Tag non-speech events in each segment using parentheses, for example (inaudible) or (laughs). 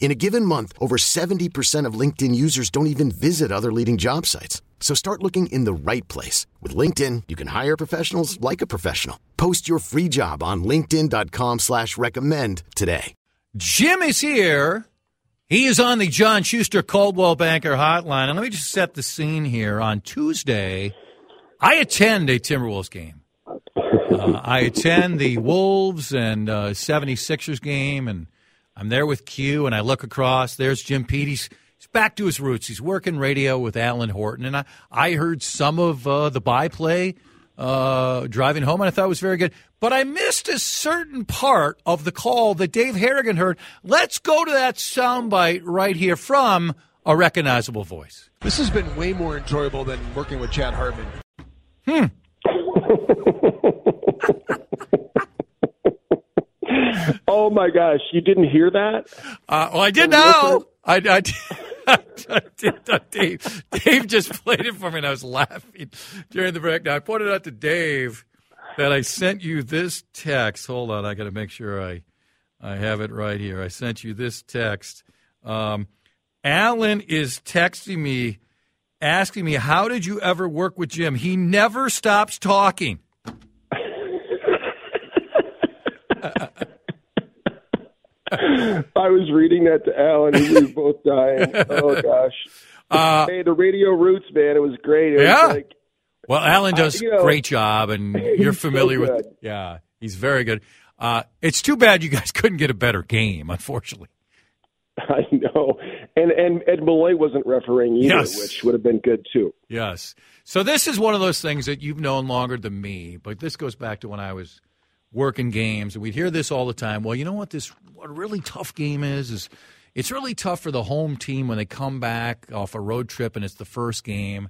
In a given month, over 70% of LinkedIn users don't even visit other leading job sites. So start looking in the right place. With LinkedIn, you can hire professionals like a professional. Post your free job on linkedin.com slash recommend today. Jim is here. He is on the John Schuster Coldwell Banker hotline. And let me just set the scene here. On Tuesday, I attend a Timberwolves game. Uh, I attend the Wolves and uh, 76ers game, and – I'm there with Q, and I look across. There's Jim Pete. He's, he's back to his roots. He's working radio with Alan Horton, and I, I heard some of uh, the byplay uh, driving home, and I thought it was very good. But I missed a certain part of the call that Dave Harrigan heard. Let's go to that soundbite right here from a recognizable voice. This has been way more enjoyable than working with Chad Hartman. Hmm. (laughs) oh my gosh, you didn't hear that? Uh, well, I did now. I, I, did, (laughs) I did. Dave, Dave just played it for me, and I was laughing during the break. Now I pointed out to Dave that I sent you this text. Hold on, I got to make sure I I have it right here. I sent you this text. Um, Alan is texting me, asking me, "How did you ever work with Jim? He never stops talking." (laughs) (laughs) I was reading that to Alan, and we were both dying. Oh gosh! (laughs) Uh, hey, the radio roots, man, it was great. It yeah. Was like, well, Alan does a great job, and (laughs) you're familiar so with. Yeah, he's very good. Uh, it's too bad you guys couldn't get a better game, unfortunately. I know, and and Ed Malloy wasn't refereeing either, yes. which would have been good too. Yes. So this is one of those things that you've known longer than me, but this goes back to when I was working games, and we'd hear this all the time. Well, you know what this what a really tough game is is it's really tough for the home team when they come back off a road trip and it's the first game.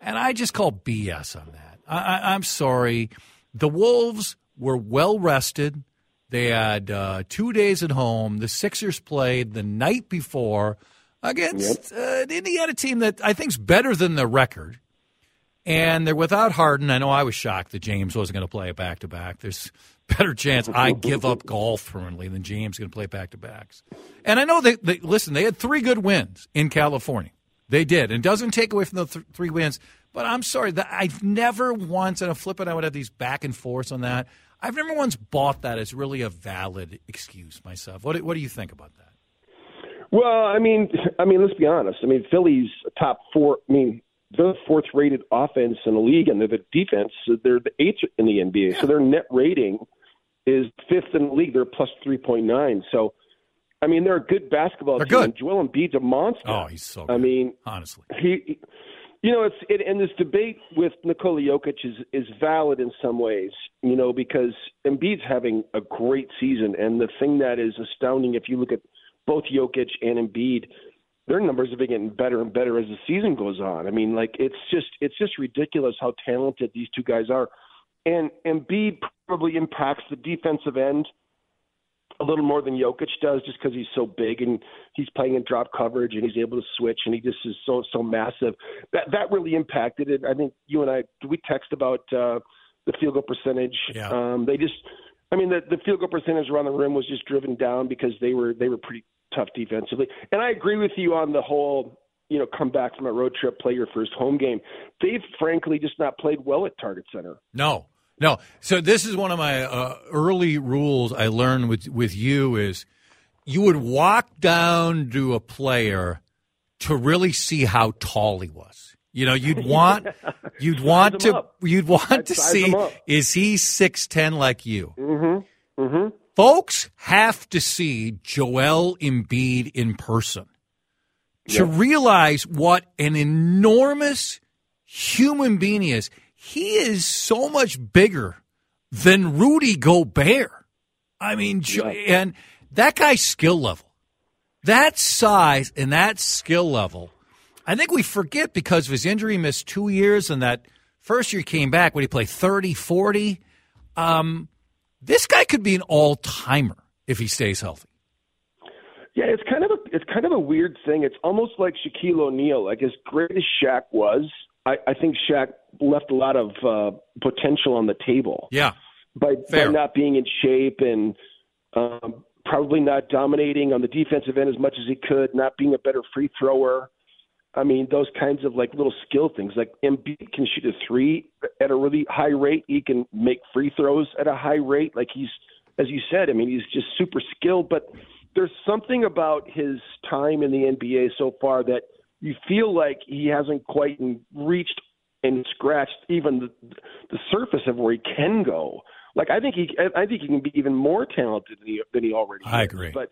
And I just call BS on that. I, am sorry. The Wolves were well rested. They had uh, two days at home. The Sixers played the night before against uh, an Indiana team that I think is better than the record. And they're without Harden. I know I was shocked that James wasn't going to play a back to back. There's better chance (laughs) I give up golf permanently than James going to play back to backs. And I know they, they, listen. They had three good wins in California. They did, and doesn't take away from the th- three wins. But I'm sorry that I've never once, and I'm flipping. I would have these back and forths on that. I've never once bought that as really a valid excuse myself. What What do you think about that? Well, I mean, I mean, let's be honest. I mean, Philly's top four. I mean, they're the fourth rated offense in the league, and they're the defense. They're the eighth in the NBA. So their net rating is fifth in the league. They're plus three point nine. So, I mean, they're a good basketball they're team. Good. Joel Embiid's a monster. Oh, he's so. Good. I mean, honestly, he. You know, it's it, and this debate with Nikola Jokic is is valid in some ways. You know, because Embiid's having a great season, and the thing that is astounding, if you look at both Jokic and Embiid, their numbers have been getting better and better as the season goes on. I mean, like it's just it's just ridiculous how talented these two guys are and Embiid probably impacts the defensive end a little more than Jokic does, just because he's so big and he's playing in drop coverage and he's able to switch and he just is so so massive. That that really impacted it. I think you and I we text about uh, the field goal percentage. Yeah. Um, they just, I mean, the the field goal percentage around the rim was just driven down because they were they were pretty tough defensively. And I agree with you on the whole you know, come back from a road trip, play your first home game. They've frankly just not played well at Target Center. No, no. So this is one of my uh, early rules I learned with with you is you would walk down to a player to really see how tall he was. You know, you'd (laughs) want you'd want to up. you'd want I'd to see is he six ten like you? Mm-hmm. Mm-hmm. Folks have to see Joel Embiid in person to realize what an enormous human being is. He is so much bigger than Rudy Gobert. I mean, Jo- and that guy's skill level, that size and that skill level, I think we forget because of his injury, he missed two years, and that first year he came back when he played 30, 40. Um, this guy could be an all timer if he stays healthy. Yeah, it's kind of a it's kind of a weird thing. It's almost like Shaquille O'Neal. Like as great as Shaq was, I, I think Shaq left a lot of uh, potential on the table Yeah. by by not being in shape and um, probably not dominating on the defensive end as much as he could, not being a better free thrower. I mean, those kinds of like little skill things. Like Embiid can shoot a three at a really high rate. He can make free throws at a high rate. Like he's, as you said, I mean, he's just super skilled. But there's something about his time in the NBA so far that you feel like he hasn't quite reached and scratched even the, the surface of where he can go. Like I think he, I think he can be even more talented than he, than he already. I is. agree. But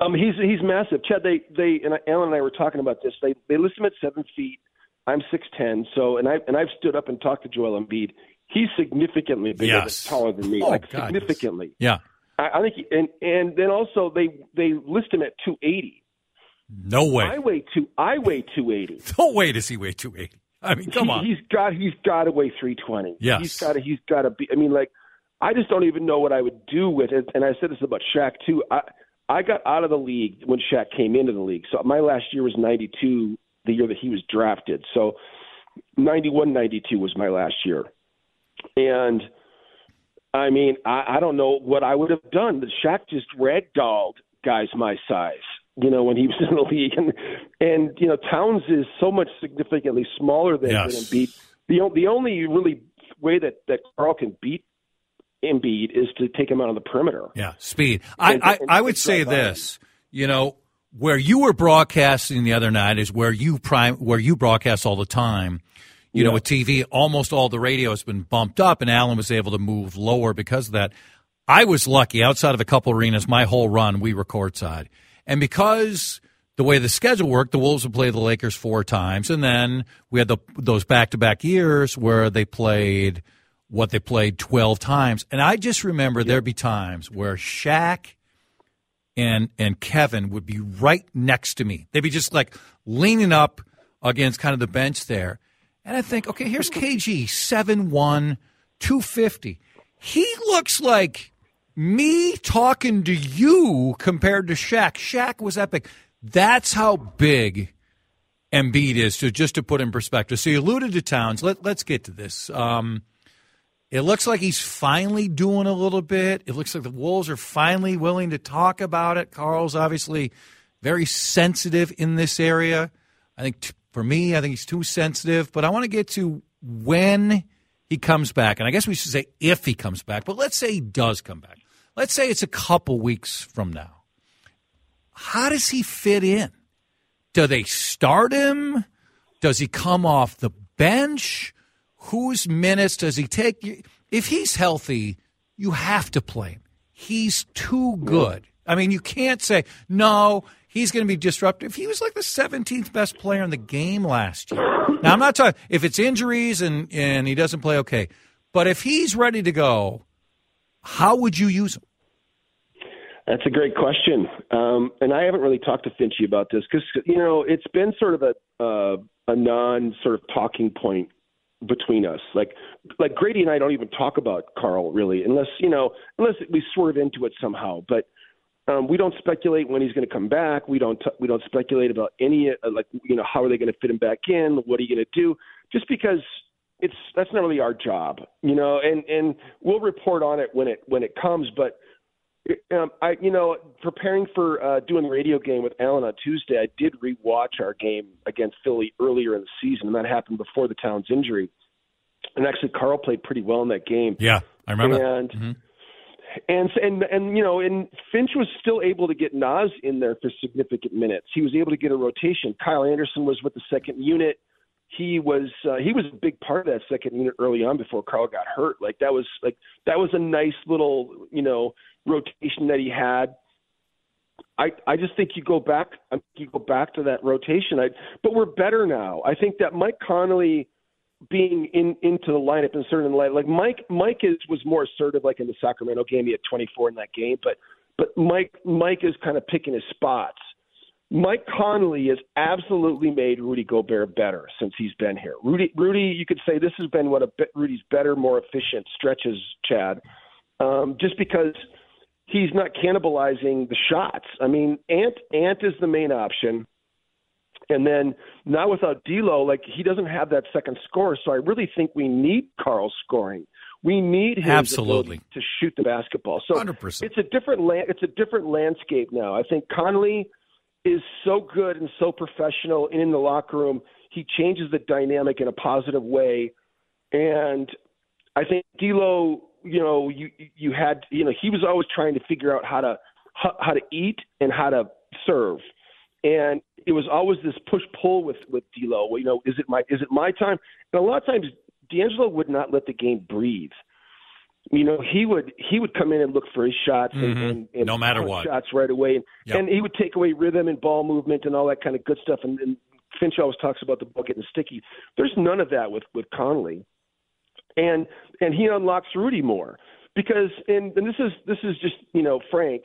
um, he's he's massive. Chad, they they and Alan and I were talking about this. They they list him at seven feet. I'm six ten. So and I and I've stood up and talked to Joel Embiid. He's significantly bigger, Yes. taller than me, Oh, like God, yes. significantly. Yeah. I, I think, he, and and then also they they list him at 280. No way. I weigh two. I weigh 280. (laughs) no way does he weigh 280. I mean, come he, on. He's got he's got to weigh 320. Yes. He's got to he's got to be. I mean, like I just don't even know what I would do with it. And I said this about Shaq too. I I got out of the league when Shaq came into the league. So my last year was 92, the year that he was drafted. So 91, 92 was my last year. And I mean, I, I don't know what I would have done. The Shaq just ragdolled guys my size, you know, when he was (laughs) in the league, and and you know, Towns is so much significantly smaller than, Yes. than Embiid. The the only really way that that Carl can beat Embiid is to take him out on the perimeter. Yeah, speed. I, And- I, and- I would say this. You know, where you were broadcasting the other night is where you prime where you broadcast all the time. You know, with TV, almost all the radio has been bumped up, and Alan was able to move lower because of that. I was lucky. Outside of a couple arenas, my whole run we were courtside, and because the way the schedule worked, the Wolves would play the Lakers four times, and then we had the those back to back years where they played what they played twelve times, and I just remember there'd be times where Shaq and and Kevin would be right next to me. They'd be just like leaning up against kind of the bench there. And I think, okay, here's KG, 7'1, 250. He looks like me talking to you compared to Shaq. Shaq was epic. That's how big Embiid is, to just to put in perspective. So you alluded to Towns. Let, let's get to this. Um, it looks like he's finally doing a little bit. It looks like the Wolves are finally willing to talk about it. Carl's obviously very sensitive in this area. I think t- for me, I think he's too sensitive. But I want to get to when he comes back, and I guess we should say if he comes back. But let's say he does come back. Let's say it's a couple weeks from now. How does he fit in? Do they start him? Does he come off the bench? Whose minutes does he take? If he's healthy, you have to play him. He's too good. I mean, you can't say, no, he's going to be disruptive. He was like the 17th best player in the game last year. Now, I'm not talking, if it's injuries and, and he doesn't play, okay. But if he's ready to go, how would you use him? That's a great question, um, and I haven't really talked to Finchy about this because you know it's been sort of a uh, a non sort of talking point between us. Like like Grady and I don't even talk about Carl really, unless you know unless we swerve into it somehow. But um, we don't speculate when he's going to come back. We don't t- we don't speculate about any uh, like you know how are they going to fit him back in? What are you going to do? Just because it's that's not really our job, you know. And and we'll report on it when it when it comes, but um, I, you know, preparing for uh, doing the radio game with Alan on Tuesday, I did rewatch our game against Philly earlier in the season, and that happened before the Towns injury. And actually, Carl played pretty well in that game. Yeah, I remember. And Mhm. And and and you know, and Finch was still able to get Naz in there for significant minutes. He was able to get a rotation. Kyle Anderson was with the second unit. he was uh, he was a big part of that second unit early on before Carl got hurt. Like that was like that was a nice little you know rotation that he had. I I just think you go back I think you go back to that rotation. I but we're better now. I think that Mike Conley being in into the lineup and certain light like Mike Mike is was more assertive like in the Sacramento game. He had 24 in that game, but but Mike Mike is kind of picking his spots. Mike Conley has absolutely made Rudy Gobert better since he's been here. Rudy, Rudy, you could say this has been one of Rudy's better, more efficient stretches, Chad, um, just because he's not cannibalizing the shots. I mean, Ant Ant is the main option, and then now without D'Lo, like he doesn't have that second score. So I really think we need Carl scoring. We need his Absolutely. to shoot the basketball. So 100%. it's a different la- it's a different landscape now. I think Conley is so good and so professional and in the locker room. He changes the dynamic in a positive way, and I think D'Lo, you know, you you had you know he was always trying to figure out how to how, how to eat and how to serve, and it was always this push pull with with D'Lo. You know, is it my is it my time? And a lot of times D'Angelo would not let the game breathe you know, he would he would come in and look for his shots and, Mhm. and, and No matter what. shots right away, and, Yep. and he would take away rhythm and ball movement and all that kind of good stuff. And, and Finch always talks about the ball getting sticky. There's none of that with with Conley, and and he unlocks Rudy more because and, and this is this is just you know Frank.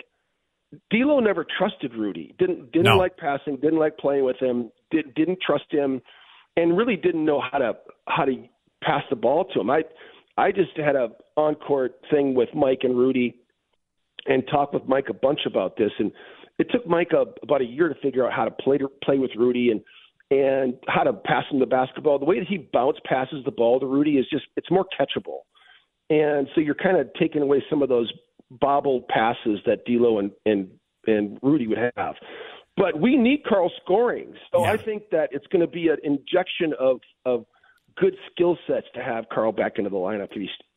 D'Lo never trusted Rudy. Didn't didn't No. like passing. Didn't like playing with him. Did, didn't trust him, and really didn't know how to how to pass the ball to him. I I just had a on court thing with Mike and Rudy, and talked with Mike a bunch about this. And it took Mike a, about a year to figure out how to play to play with Rudy and and how to pass him the basketball. The way that he bounce passes the ball to Rudy is just it's more catchable. And so you're kind of taking away some of those bobble passes that D'Lo and and and Rudy would have. But we need Carl scoring. So Yeah. I think that it's going to be an injection of of good skill sets to have Carl back into the lineup.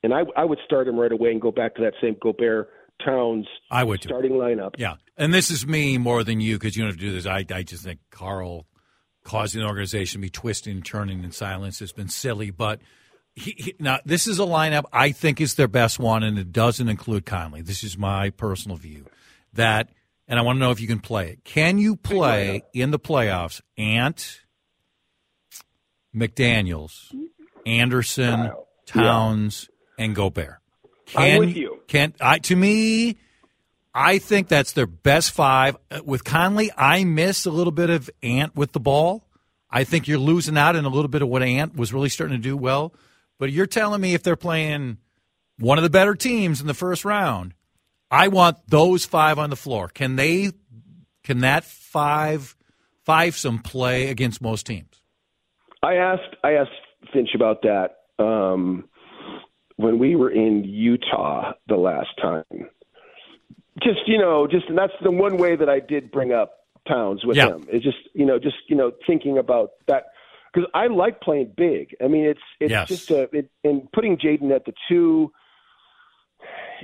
And I I would start him right away and go back to that same Gobert Towns I would too. starting lineup. Yeah, and this is me more than you because you don't have to do this. I, I just think Carl causing the organization to be twisting and turning in silence has been silly. But he, he, now this is a lineup I think is their best one, and it doesn't include Conley. This is my personal view. That, and I want to know if you can play it. Can you play in the playoffs? Ant, McDaniels, Anderson. Towns, and Gobert. I'm Can, with you. Can I? To me, I think that's their best five. Uh, With Conley, I miss a little bit of Ant with the ball. I think you're losing out in a little bit of what Ant was really starting to do well. But you're telling me if they're playing one of the better teams in the first round, I want those five on the floor. Can they? Can that five five some play against most teams? I asked I asked Finch about that um, when we were in Utah the last time. Just you know, just and that's the one way that I did bring up Towns with Yeah. him. Is just you know, just you know, thinking about that because I like playing big. I mean, it's it's Yes. just a it, and putting Jaden at the two.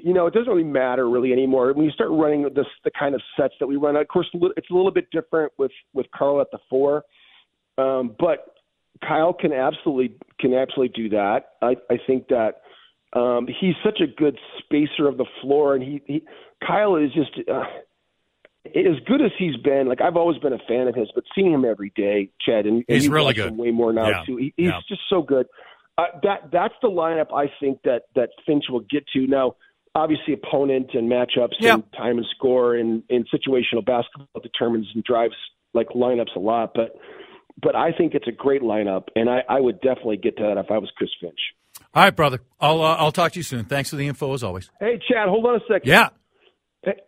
You know, it doesn't really matter really anymore when you start running this the kind of sets that we run. Of course, it's a little bit different with with Carl at the four, um, but Kyle can absolutely can absolutely do that. I, I think that um, he's such a good spacer of the floor, and he, he Kyle is just uh, as good as he's been. Like I've always been a fan of his, but seeing him every day, Chad, and, and He's really good. way more now Yeah. too. He, he's Yeah. just so good. Uh, that that's the lineup I think that that Finch will get to now. Obviously, opponent and matchups Yeah. and time and score and, and situational basketball determines and drives like lineups a lot, but but I think it's a great lineup, and I, I would definitely get to that if I was Chris Finch. All right, brother. I'll uh, I'll talk to you soon. Thanks for the info as always. Hey, Chad, hold on a second. Yeah.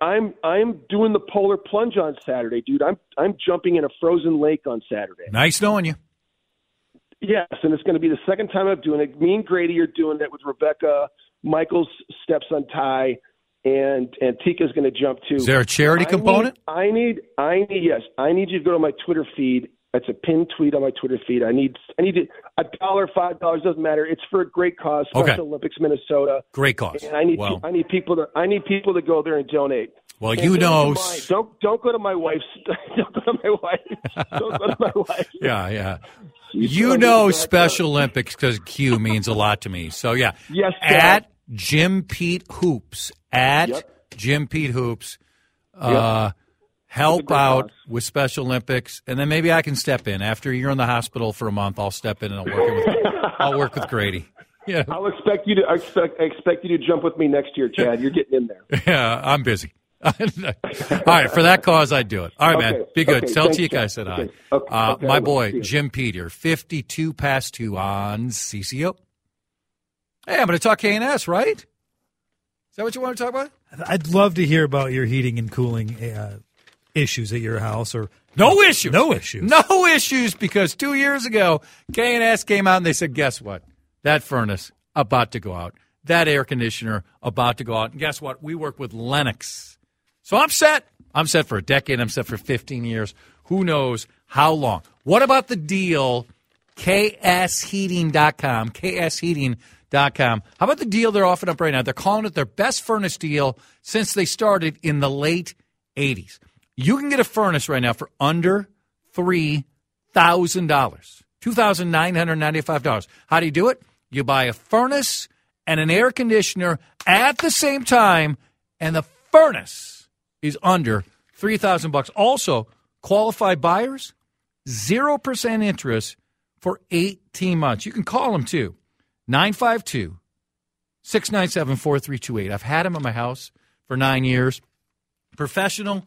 I'm I'm doing the polar plunge on Saturday, dude. I'm I'm jumping in a frozen lake on Saturday. Nice knowing you. Yes, and it's going to be the second time I'm doing it. Me and Grady are doing it with Rebecca, Michael's stepson Ty, and and Tika's going to jump too. Is there a charity I component? Need, I need, I need, yes, I need you to go to my Twitter feed. It's a pinned tweet on my Twitter feed. I need, I need a dollar, five dollars doesn't matter. It's for a great cause, Okay. Special Olympics Minnesota. Great cause. And I need, I need people to, I need people to go there and donate. well, And you know. my- don't (laughs) don't go to my wife's. Don't go to my (laughs) wife. Don't go to my wife. Yeah, yeah. You know Special Olympics because Q means a lot to me. So yeah. Yes, At Dad. Jim Pete Hoops. At Yep. Jim Pete Hoops. Uh, help out cause. with Special Olympics, and then maybe I can step in after you're in the hospital for a month. I'll step in and I'll work with (laughs) I'll work with Grady. Yeah, I'll expect you to I expect, I expect you to jump with me next year, Chad. You're getting in there. (laughs) yeah, I'm busy. (laughs) All right, for that cause, I'd do it. All right, man. Be good. okay, Tell thanks, Tika I Chad. said hi. okay, Uh, okay, my boy, Jim Peter, 52 past 2 on CCO. Hey, I'm going to talk K&S, right? Is that what you want to talk about? I'd love to hear about your heating and cooling uh, issues at your house or No issues. No issues. No issues because two years ago, K&S came out and they said, guess what? That furnace about to go out. That air conditioner about to go out. And guess what? We work with Lennox. So I'm set. I'm set for a decade. I'm set for 15 years. Who knows how long? What about the deal? KSHeating.com. KSHeating.com. How about the deal they're offering up right now? They're calling it their best furnace deal since they started in the late 80s. You can get a furnace right now for under $3,000. $2,995. How do you do it? You buy a furnace and an air conditioner at the same time, and the furnace is under 3000 bucks. Also, qualified buyers, 0% interest for 18 months. You can call them too. 952 697 4328. I've had them at my house for nine years. Professional,